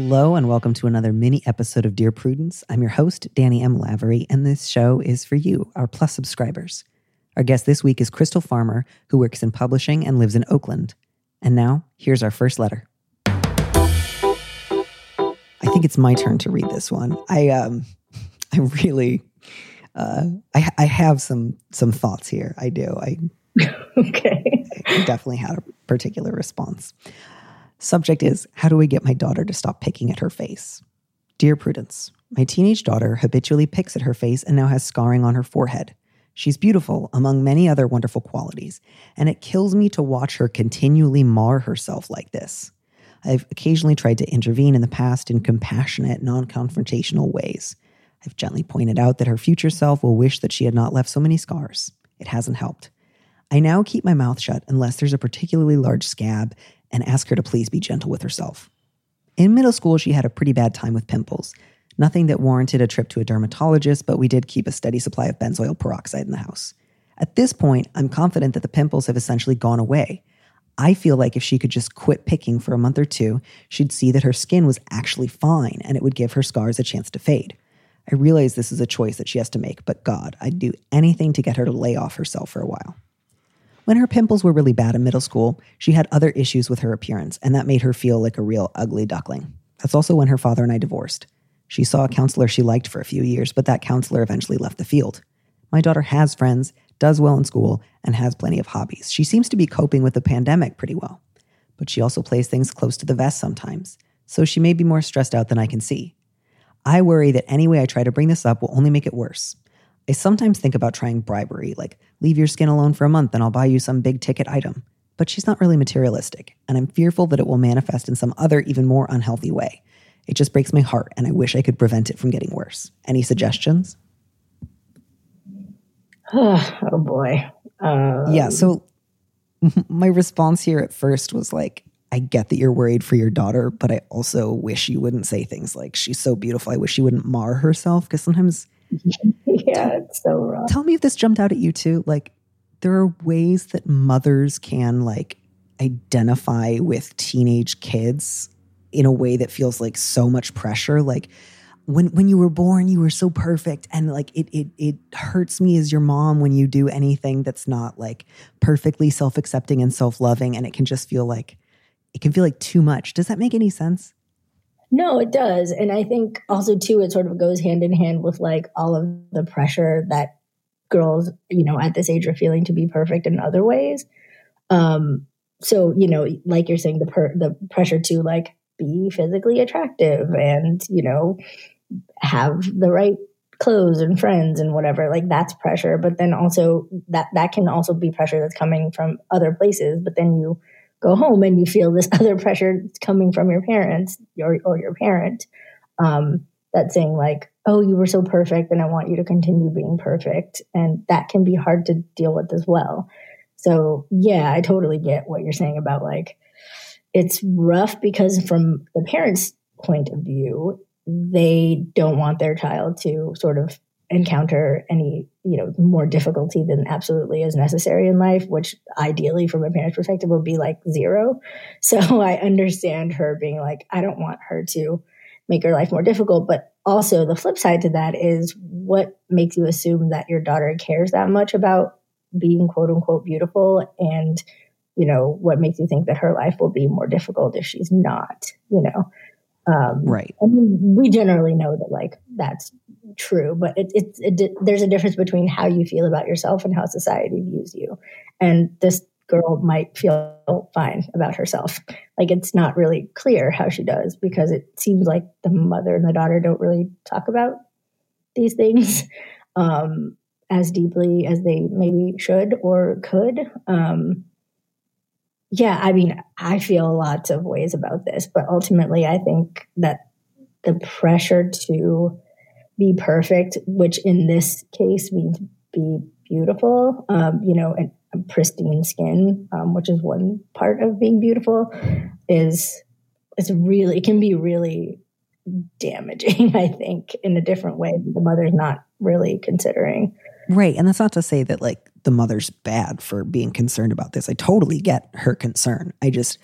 Hello, and welcome to another mini episode of Dear Prudence. I'm your host, Danny M. Lavery, and this show is for you, our Plus subscribers. Our guest this week is Krystal Farmer, who works in publishing and lives in Oakland. And now, here's our first letter. I think it's my turn to read this one. I um, I really, uh, I I have some some thoughts here. I do. I Okay. I definitely had a particular response. Subject is How do we get my daughter to stop picking at her face? Dear Prudence, my teenage daughter habitually picks at her face and now has scarring on her forehead. She's beautiful, among many other wonderful qualities, and it kills me to watch her continually mar herself like this. I've occasionally tried to intervene in the past in compassionate, non confrontational ways. I've gently pointed out that her future self will wish that she had not left so many scars. It hasn't helped. I now keep my mouth shut unless there's a particularly large scab and ask her to please be gentle with herself. In middle school, she had a pretty bad time with pimples. Nothing that warranted a trip to a dermatologist, but we did keep a steady supply of benzoyl peroxide in the house. At this point, I'm confident that the pimples have essentially gone away. I feel like if she could just quit picking for a month or two, she'd see that her skin was actually fine and it would give her scars a chance to fade. I realize this is a choice that she has to make, but God, I'd do anything to get her to lay off herself for a while. When her pimples were really bad in middle school, she had other issues with her appearance, and that made her feel like a real ugly duckling. That's also when her father and I divorced. She saw a counselor she liked for a few years, but that counselor eventually left the field. My daughter has friends, does well in school, and has plenty of hobbies. She seems to be coping with the pandemic pretty well. But she also plays things close to the vest sometimes, so she may be more stressed out than I can see. I worry that any way I try to bring this up will only make it worse. I sometimes think about trying bribery, like leave your skin alone for a month and I'll buy you some big ticket item. But she's not really materialistic, and I'm fearful that it will manifest in some other, even more unhealthy way. It just breaks my heart, and I wish I could prevent it from getting worse. Any suggestions? oh boy. Um, yeah, so my response here at first was like, I get that you're worried for your daughter, but I also wish you wouldn't say things like, she's so beautiful. I wish she wouldn't mar herself. Because sometimes yeah, it's so rough. tell me if this jumped out at you too like there are ways that mothers can like identify with teenage kids in a way that feels like so much pressure like when when you were born you were so perfect and like it it it hurts me as your mom when you do anything that's not like perfectly self-accepting and self-loving and it can just feel like it can feel like too much does that make any sense No, it does. And I think also too it sort of goes hand in hand with like all of the pressure that girls, you know, at this age are feeling to be perfect in other ways. Um so, you know, like you're saying the per- the pressure to like be physically attractive and, you know, have the right clothes and friends and whatever like that's pressure but then also that that can also be pressure that's coming from other places but then you go home and you feel this other pressure coming from your parents or, or your parent um, that's saying like oh you were so perfect and i want you to continue being perfect. And that can be hard to deal with as well. So yeah i totally get what you're saying about like it's rough because from the parents point of view they don't want their child to sort of encounter any you know more difficulty than absolutely is necessary in life which ideally from a parent's perspective would be like zero. So i understand her being like i don't want her to make her life more difficult. But also the flip side to that is what makes you assume that your daughter cares that much about being quote unquote beautiful and you know what makes you think that her life will be more difficult if she's not you know um, right I mean, we generally know that like that's true, but it, it's it, there's a difference between how you feel about yourself and how society views you. And this girl might feel fine about herself. Like it's not really clear how she does because it seems like the mother and the daughter don't really talk about these things um, as deeply as they maybe should or could. Um, yeah, I mean, I feel lots of ways about this, but ultimately, I think that the pressure to be perfect, which in this case means be beautiful, um, you know, and pristine skin, um, which is one part of being beautiful, is it's really it can be really damaging. I think in a different way the mother's not really considering. Right, and that's not to say that like the mother's bad for being concerned about this. I totally get her concern. I just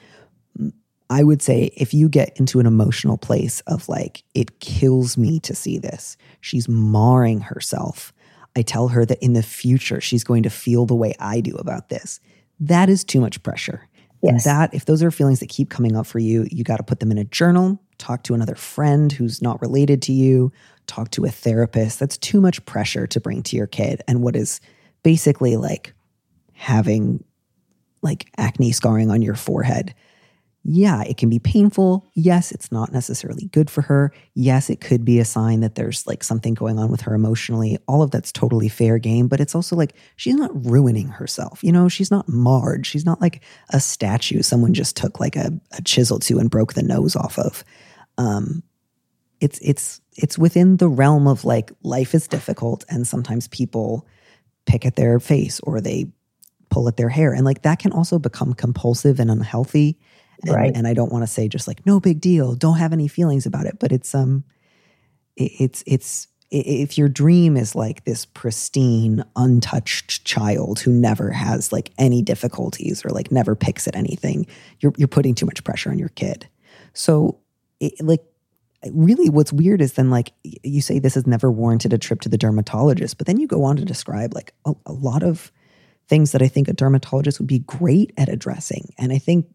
I would say if you get into an emotional place of like, it kills me to see this, she's marring herself. I tell her that in the future, she's going to feel the way I do about this. That is too much pressure. Yes. And that, if those are feelings that keep coming up for you, you got to put them in a journal, talk to another friend who's not related to you, talk to a therapist. That's too much pressure to bring to your kid. And what is basically like having like acne scarring on your forehead yeah, it can be painful. Yes, it's not necessarily good for her. Yes, it could be a sign that there's like something going on with her emotionally. All of that's totally fair game, but it's also like she's not ruining herself. You know, she's not marred. She's not like a statue someone just took like a, a chisel to and broke the nose off of. Um, it's it's it's within the realm of like life is difficult and sometimes people pick at their face or they pull at their hair and like that can also become compulsive and unhealthy and, right. and I don't want to say just like no big deal, don't have any feelings about it, but it's um it, it's it's if your dream is like this pristine, untouched child who never has like any difficulties or like never picks at anything, you're you're putting too much pressure on your kid. So, it, like, really, what's weird is then like you say this has never warranted a trip to the dermatologist, but then you go on to describe like a, a lot of things that I think a dermatologist would be great at addressing, and I think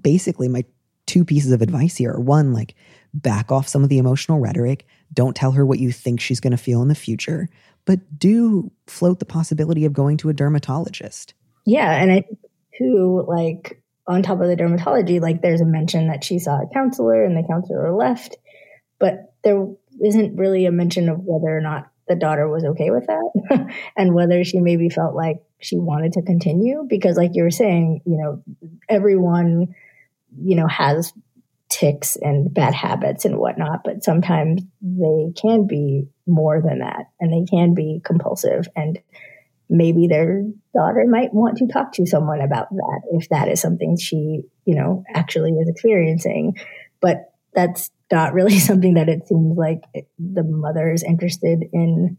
basically my two pieces of advice here are one, like back off some of the emotional rhetoric. Don't tell her what you think she's going to feel in the future, but do float the possibility of going to a dermatologist. Yeah. And I, too, like on top of the dermatology, like there's a mention that she saw a counselor and the counselor left, but there isn't really a mention of whether or not the daughter was okay with that and whether she maybe felt like she wanted to continue because like you were saying you know everyone you know has ticks and bad habits and whatnot but sometimes they can be more than that and they can be compulsive and maybe their daughter might want to talk to someone about that if that is something she you know actually is experiencing. But that's not really something that it seems like the mother is interested in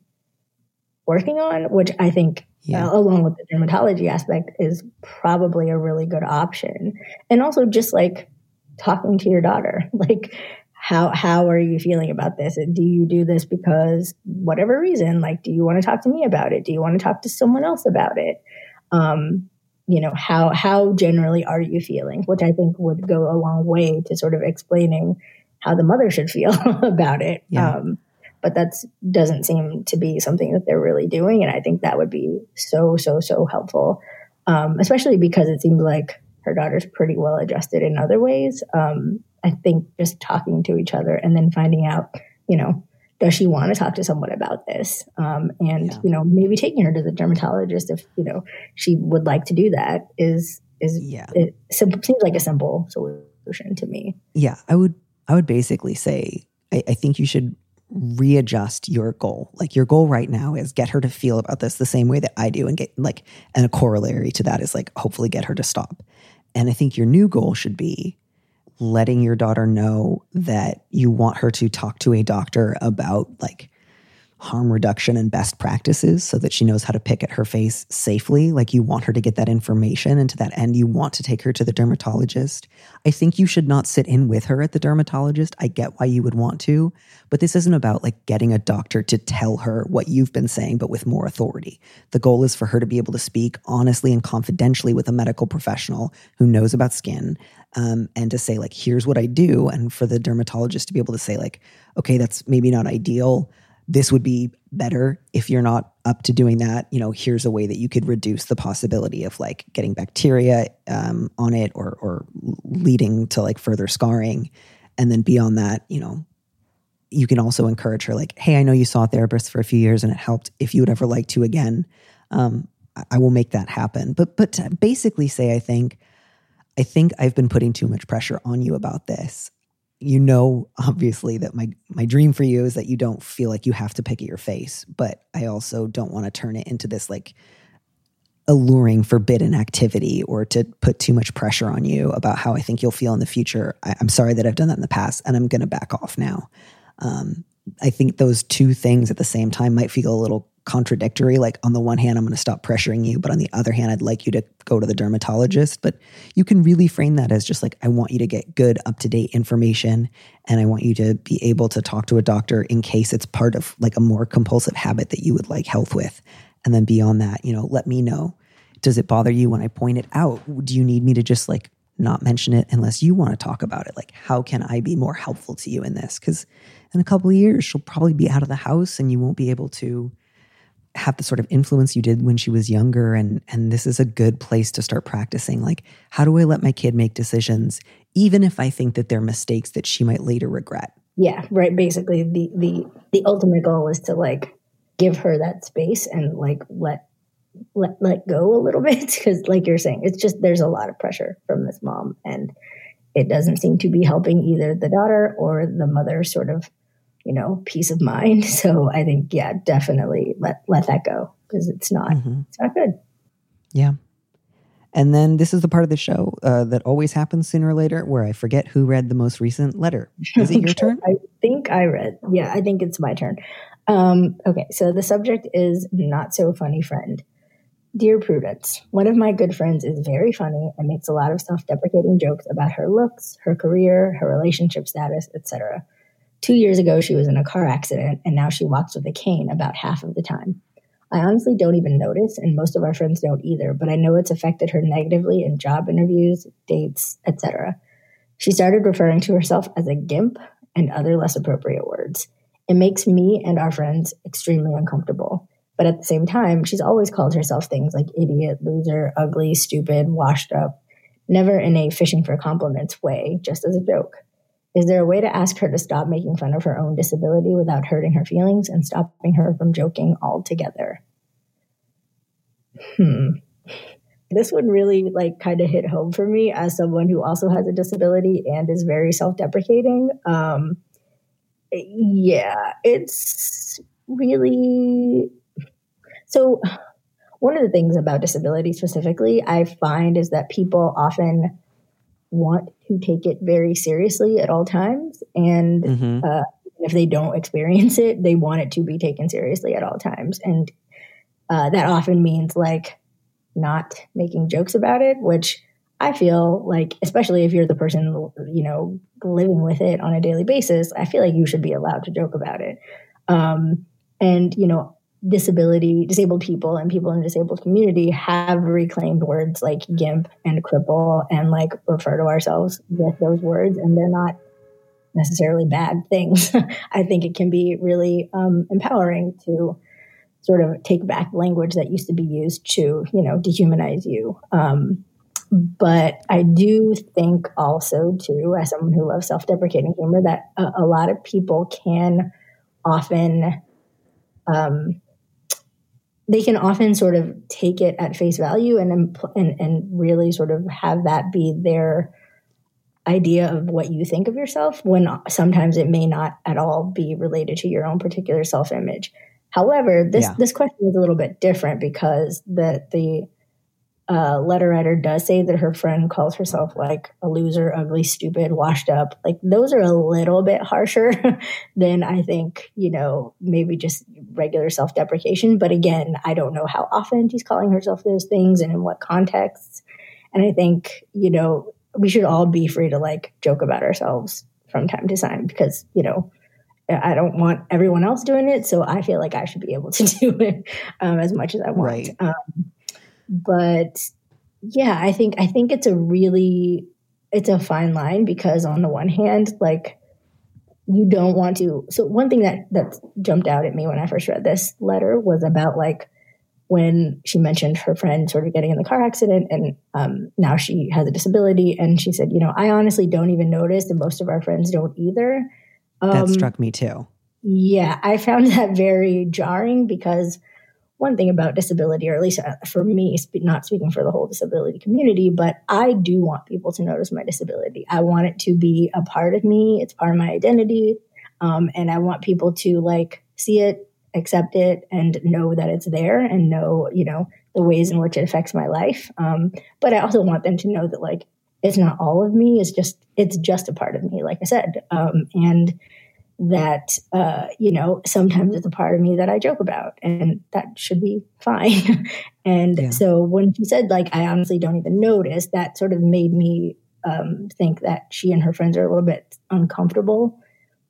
working on, which I think, yeah. uh, along with the dermatology aspect, is probably a really good option. And also just like talking to your daughter, like, how how are you feeling about this? Do you do this because whatever reason? Like, do you want to talk to me about it? Do you want to talk to someone else about it? Um, you know, how how generally are you feeling? Which I think would go a long way to sort of explaining how the mother should feel about it. Yeah. Um, but that doesn't seem to be something that they're really doing. And I think that would be so, so, so helpful, um, especially because it seems like her daughter's pretty well adjusted in other ways. Um, I think just talking to each other and then finding out, you know, does she want to talk to someone about this? Um, and yeah. you know, maybe taking her to the dermatologist if you know she would like to do that is is yeah. it seems like a simple solution to me. Yeah, I would I would basically say I, I think you should readjust your goal. Like your goal right now is get her to feel about this the same way that I do and get like and a corollary to that is like hopefully get her to stop. And I think your new goal should be letting your daughter know that you want her to talk to a doctor about like harm reduction and best practices so that she knows how to pick at her face safely. Like you want her to get that information. And to that end, you want to take her to the dermatologist. I think you should not sit in with her at the dermatologist. I get why you would want to, but this isn't about like getting a doctor to tell her what you've been saying, but with more authority. The goal is for her to be able to speak honestly and confidentially with a medical professional who knows about skin um, and to say, like, here's what I do. And for the dermatologist to be able to say, like, okay, that's maybe not ideal this would be better if you're not up to doing that. You know here's a way that you could reduce the possibility of like getting bacteria um, on it or or leading to like further scarring. And then beyond that you know you can also encourage her like hey i know you saw a therapist for a few years and it helped. If you would ever like to again um, i will make that happen. But but basically say i think i think i've been putting too much pressure on you about this you know obviously that my my dream for you is that you don't feel like you have to pick at your face but i also don't want to turn it into this like alluring forbidden activity or to put too much pressure on you about how i think you'll feel in the future. I, am sorry that i've done that in the past and i'm going to back off now. Um, i think those two things at the same time might feel a little contradictory. Like, on the one hand, I'm going to stop pressuring you, but on the other hand, I'd like you to go to the dermatologist. But you can really frame that as just like, I want you to get good, up to date information. And I want you to be able to talk to a doctor in case it's part of like a more compulsive habit that you would like help with. And then beyond that, you know, let me know. Does it bother you when I point it out? Do you need me to just like not mention it unless you want to talk about it? Like, how can I be more helpful to you in this? Because in a couple of years, she'll probably be out of the house and you won't be able to have the sort of influence you did when she was younger and and this is a good place to start practicing like how do i let my kid make decisions even if i think that they're mistakes that she might later regret? Yeah right basically the the the ultimate goal is to like give her that space and like let let let go a little bit because like you're saying it's just there's a lot of pressure from this mom and it doesn't seem to be helping either the daughter or the mother sort of you know, peace of mind. So I think, yeah, definitely let let that go because it's not mm-hmm. it's not good. Yeah. And then this is the part of the show uh, that always happens sooner or later where I forget who read the most recent letter. Is it your turn? I think I read. Yeah, I think it's my turn. Um, okay, so the subject is not so funny friend. Dear Prudence, one of my good friends is very funny and makes a lot of self deprecating jokes about her looks, her career, her relationship status, etc. Two years ago, she was in a car accident, and now she walks with a cane about half of the time. I honestly don't even notice, and most of our friends don't either, but I know it's affected her negatively in job interviews, dates, etc. She started referring to herself as a gimp and other less appropriate words. It makes me and our friends extremely uncomfortable. But at the same time, she's always called herself things like idiot, loser, ugly, stupid, washed up, never in a fishing for compliments way, just as a joke. Is there a way to ask her to stop making fun of her own disability without hurting her feelings and stopping her from joking altogether? Hmm. This one really like kind of hit home for me as someone who also has a disability and is very self-deprecating. Um, yeah, it's really so one of the things about disability specifically I find is that people often want to take it very seriously at all times. And mm-hmm. uh, if they don't experience it, they want it to be taken seriously at all times. And uh, that often means like not making jokes about it, which I feel like, especially if you're the person, you know, living with it on a daily basis, I feel like you should be allowed to joke about it. Um, and, you know, disability, disabled people and people in the disabled community have reclaimed words like gimp and cripple and like refer to ourselves with those words, and they're not necessarily bad things. I think it can be really um, empowering to sort of take back language that used to be used to, you know, dehumanize you. Um, but I do think also, too, as someone who loves self deprecating humor, that a, a, lot of people can often um, they can often sort of take it at face value and and and really sort of have that be their idea of what you think of yourself when sometimes it may not at all be related to your own particular self-image. However, this yeah. this question is a little bit different because the the uh, letter writer does say that her friend calls herself like a loser, ugly, stupid, washed up. Like those are a little bit harsher than I think, you know, maybe just regular self deprecation. But again, I don't know how often she's calling herself those things and in what contexts. And I think, you know, we should all be free to like joke about ourselves from time to time because, you know, I don't want everyone else doing it. So I feel like I should be able to do it um, as much as I want. Right. Um, but yeah, I think I think it's a really it's a fine line because on the one hand, like you don't want to so one thing that that jumped out at me when I first read this letter was about like when she mentioned her friend sort of getting in the car accident and um, now she has a disability and she said you know i honestly don't even notice and most of our friends don't either. Um, that struck me too. yeah i found that very jarring because one thing about disability, or at least uh, for me, not speaking for the whole disability community, but I do want people to notice my disability. I want it to be a part of me. It's part of my identity. Um, and I want people to like see it, accept it, and know that it's there and know, you know, the ways in which it affects my life. Um, but I also want them to know that like it's not all of me. It's just, it's just a part of me, like I said. Um, and, that uh, you know sometimes it's a part of me that I joke about, and that should be fine. and yeah. so when she said like I honestly don't even notice, that sort of made me um, think that she and her friends are a little bit uncomfortable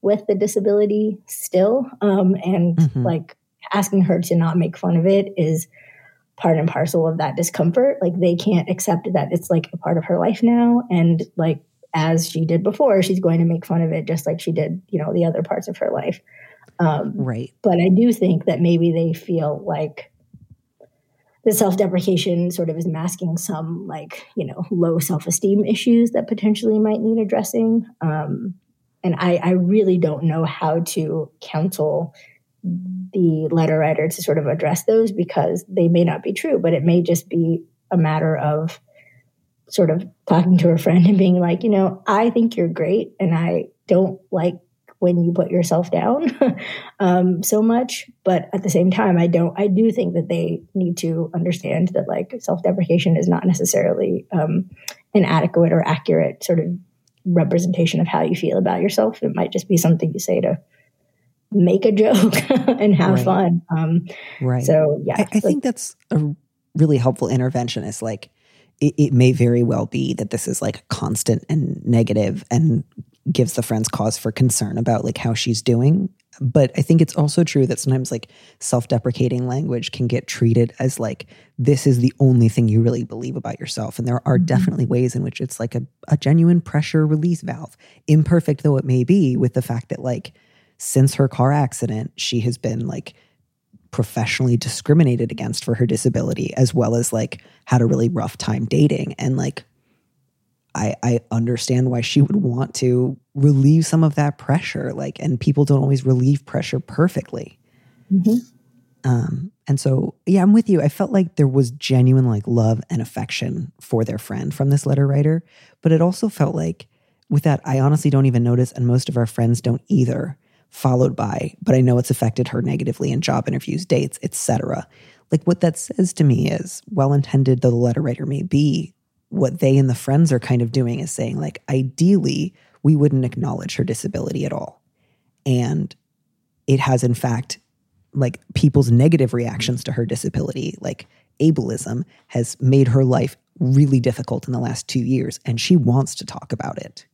with the disability still, um, and mm-hmm. like asking her to not make fun of it is part and parcel of that discomfort. Like they can't accept that it's like a part of her life now, and like as she did before, she's going to make fun of it just like she did, you know, the other parts of her life. Um, right. But I do think that maybe they feel like the self deprecation sort of is masking some, like, you know, low self esteem issues that potentially might need addressing. Um, and I, I really don't know how to counsel the letter writer to sort of address those because they may not be true, but it may just be a matter of sort of talking to a friend and being like, you know, I think you're great and I don't like when you put yourself down um, so much. But at the same time, I don't, I do think that they need to understand that like self deprecation is not necessarily um, an adequate or accurate sort of representation of how you feel about yourself. It might just be something you say to make a joke and have right. fun. Um, right. So, yeah. I, I like, think that's a really helpful intervention is like, it, it may very well be that this is like constant and negative and gives the friends cause for concern about like how she's doing but i think it's also true that sometimes like self-deprecating language can get treated as like this is the only thing you really believe about yourself and there are mm-hmm. definitely ways in which it's like a, a genuine pressure release valve imperfect though it may be with the fact that like since her car accident she has been like professionally discriminated against for her disability as well as like had a really rough time dating. And like I, I understand why she would want to relieve some of that pressure like and people don't always relieve pressure perfectly. Mm-hmm. um, and so yeah i'm with you. I felt like there was genuine like love and affection for their friend from this letter writer but it also felt like with that i honestly don't even notice and most of our friends don't either followed by, but I know it's affected her negatively in job interviews, dates, etc. Like what that says to me is, well intended though the letter writer may be, what they and the friends are kind of doing is saying, like, ideally, we wouldn't acknowledge her disability at all. And it has, in fact, like people's negative reactions to her disability, like ableism, has made her life really difficult in the last two years. And she wants to talk about it.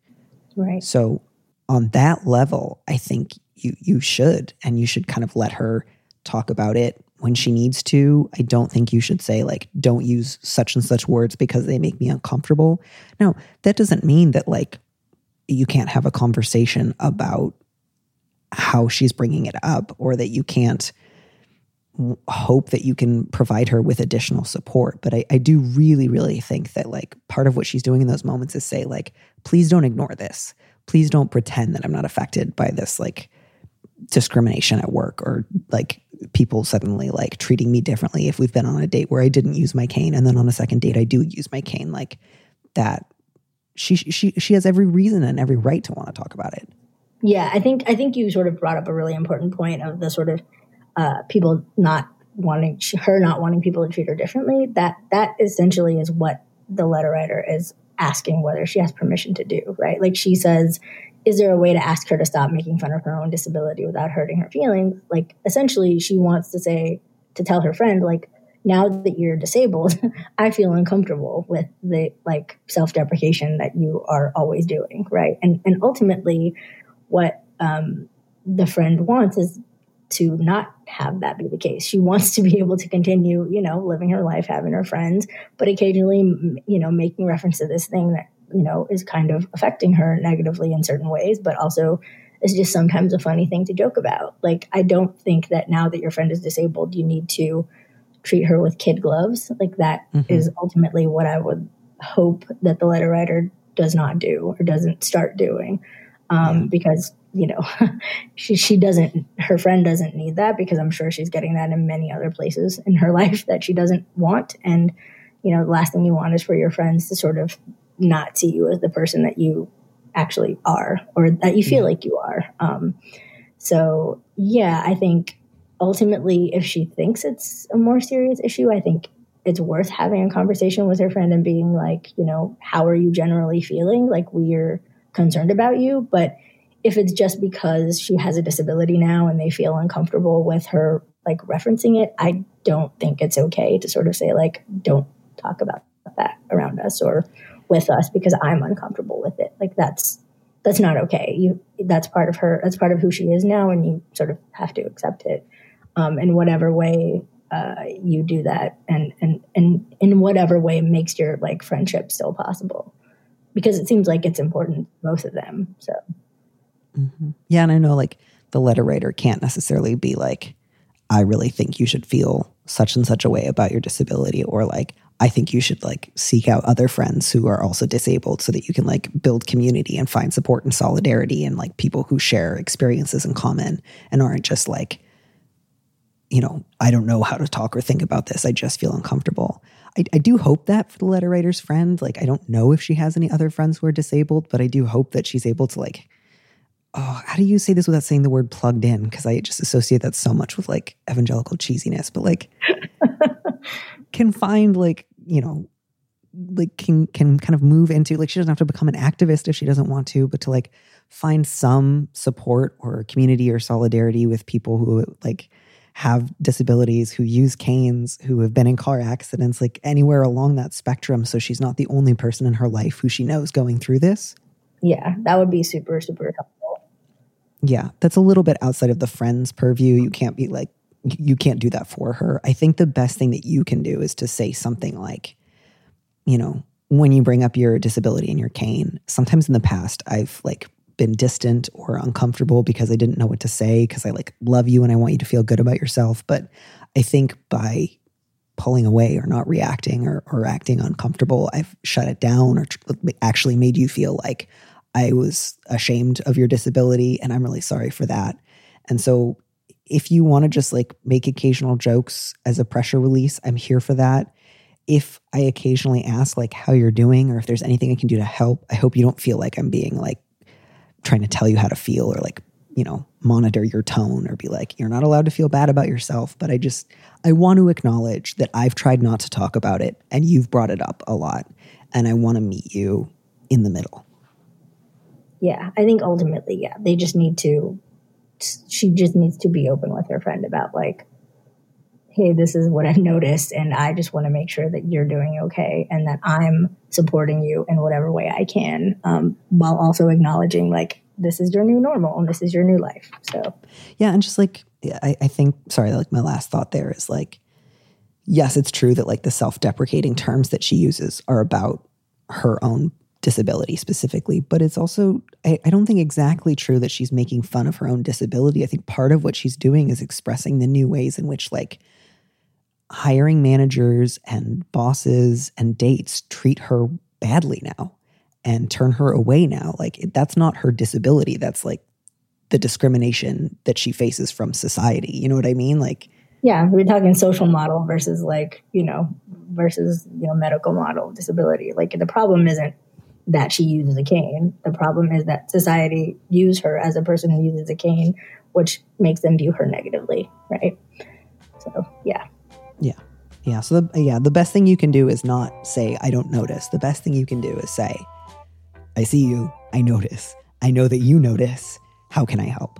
Right. So, on that level, I think you you should and you should kind of let her talk about it when she needs to. I don't think you should say like don't use such and such words because they make me uncomfortable. No, that doesn't mean that like you can't have a conversation about how she's bringing it up or that you can't hope that you can provide her with additional support but I, I do really really think that like part of what she's doing in those moments is say like please don't ignore this please don't pretend that i'm not affected by this like discrimination at work or like people suddenly like treating me differently if we've been on a date where I didn't use my cane and then on a second date I do use my cane like that she she she has every reason and every right to want to talk about it. Yeah, I think I think you sort of brought up a really important point of the sort of uh, people not wanting her not wanting people to treat her differently. That that essentially is what the letter writer is asking whether she has permission to do, right? Like she says, is there a way to ask her to stop making fun of her own disability without hurting her feelings? Like, essentially, she wants to say, to tell her friend, like, now that you're disabled, I feel uncomfortable with the like self deprecation that you are always doing, right? And and ultimately, what um, the friend wants is to not have that be the case. She wants to be able to continue, you know, living her life, having her friends, but occasionally, you know, making reference to this thing that you know, is kind of affecting her negatively in certain ways, but also is just sometimes a funny thing to joke about. Like, I don't think that now that your friend is disabled, you need to treat her with kid gloves. Like, that mm-hmm. is ultimately what I would hope that the letter writer does not do or doesn't start doing. um, yeah. because you know she she doesn't her friend doesn't need that because I'm sure she's getting that in many other places in her life that she doesn't want and you know the last thing you want is for your friends to sort of not see you as the person that you actually are or that you feel yeah. like you are. Um, so yeah I think ultimately if she thinks it's a more serious issue I think it's worth having a conversation with her friend and being like you know how are you generally feeling? Like we're concerned about you. But if it's just because she has a disability now and they feel uncomfortable with her like referencing it, I don't think it's okay to sort of say like don't talk about that around us or with us because I'm uncomfortable with it. Like that's that's not okay. You that's part of her. That's part of who she is now, and you sort of have to accept it um, in whatever way uh, you do that, and and and in whatever way makes your like friendship still possible, because it seems like it's important both of them. So. Mm-hmm. Yeah. And I know like the letter writer can't necessarily be like, I really think you should feel such and such a way about your disability, or like, I think you should like seek out other friends who are also disabled so that you can like build community and find support and solidarity and like people who share experiences in common and aren't just like, you know, I don't know how to talk or think about this. I just feel uncomfortable. I, I do hope that for the letter writer's friend. Like, I don't know if she has any other friends who are disabled, but I do hope that she's able to like oh, how do you say this without saying the word plugged in? Because I just associate that so much with like evangelical cheesiness, but like can find like, you know, like can can kind of move into like she doesn't have to become an activist if she doesn't want to, but to like find some support or community or solidarity with people who like have disabilities, who use canes, who have been in car accidents, like anywhere along that spectrum. So she's not the only person in her life who she knows going through this. Yeah, that would be super, super helpful yeah, that's a little bit outside of the friend's purview. You can't be like, you can't do that for her. I think the best thing that you can do is to say something like, you know, when you bring up your disability and your cane, sometimes in the past I've like been distant or uncomfortable because I didn't know what to say because I like love you and I want you to feel good about yourself. But I think by pulling away or not reacting or, or acting uncomfortable, I've shut it down or actually made you feel like I was ashamed of your disability and I'm really sorry for that. And so if you want to just like make occasional jokes as a pressure release, I'm here for that. If I occasionally ask like how you're doing or if there's anything I can do to help, I hope you don't feel like I'm being like trying to tell you how to feel or like, you know, monitor your tone or be like you're not allowed to feel bad about yourself, but I just I want to acknowledge that I've tried not to talk about it and you've brought it up a lot and I want to meet you in the middle yeah, I think ultimately, yeah, they just need to, she just needs to be open with her friend about like, hey, this is what I've noticed, and I just want to make sure that you're doing okay and that I'm supporting you in whatever way I can, um, while also acknowledging like this is your new normal and this is your new life. So, yeah, and just like I, I think, sorry, like my last thought there is like, yes, it's true that like the self deprecating terms that she uses are about her own disability specifically, but it's also, I, I, don't think exactly true that she's making fun of her own disability. I think part of what she's doing is expressing the new ways in which, like, hiring managers and bosses and dates treat her badly now and turn her away now. Like, that's not her disability. That's like the discrimination that she faces from society. You know what I mean? Like, yeah, we're talking social model versus like, you know, versus, you know, medical model disability. Like the problem isn't that she uses a cane. The problem is that society views her as a person who uses a cane, which makes them view her negatively, right? So, yeah. Yeah. Yeah. So, the, yeah, the best thing you can do is not say, I don't notice. The best thing you can do is say, I see you. I notice. I know that you notice. How can I help?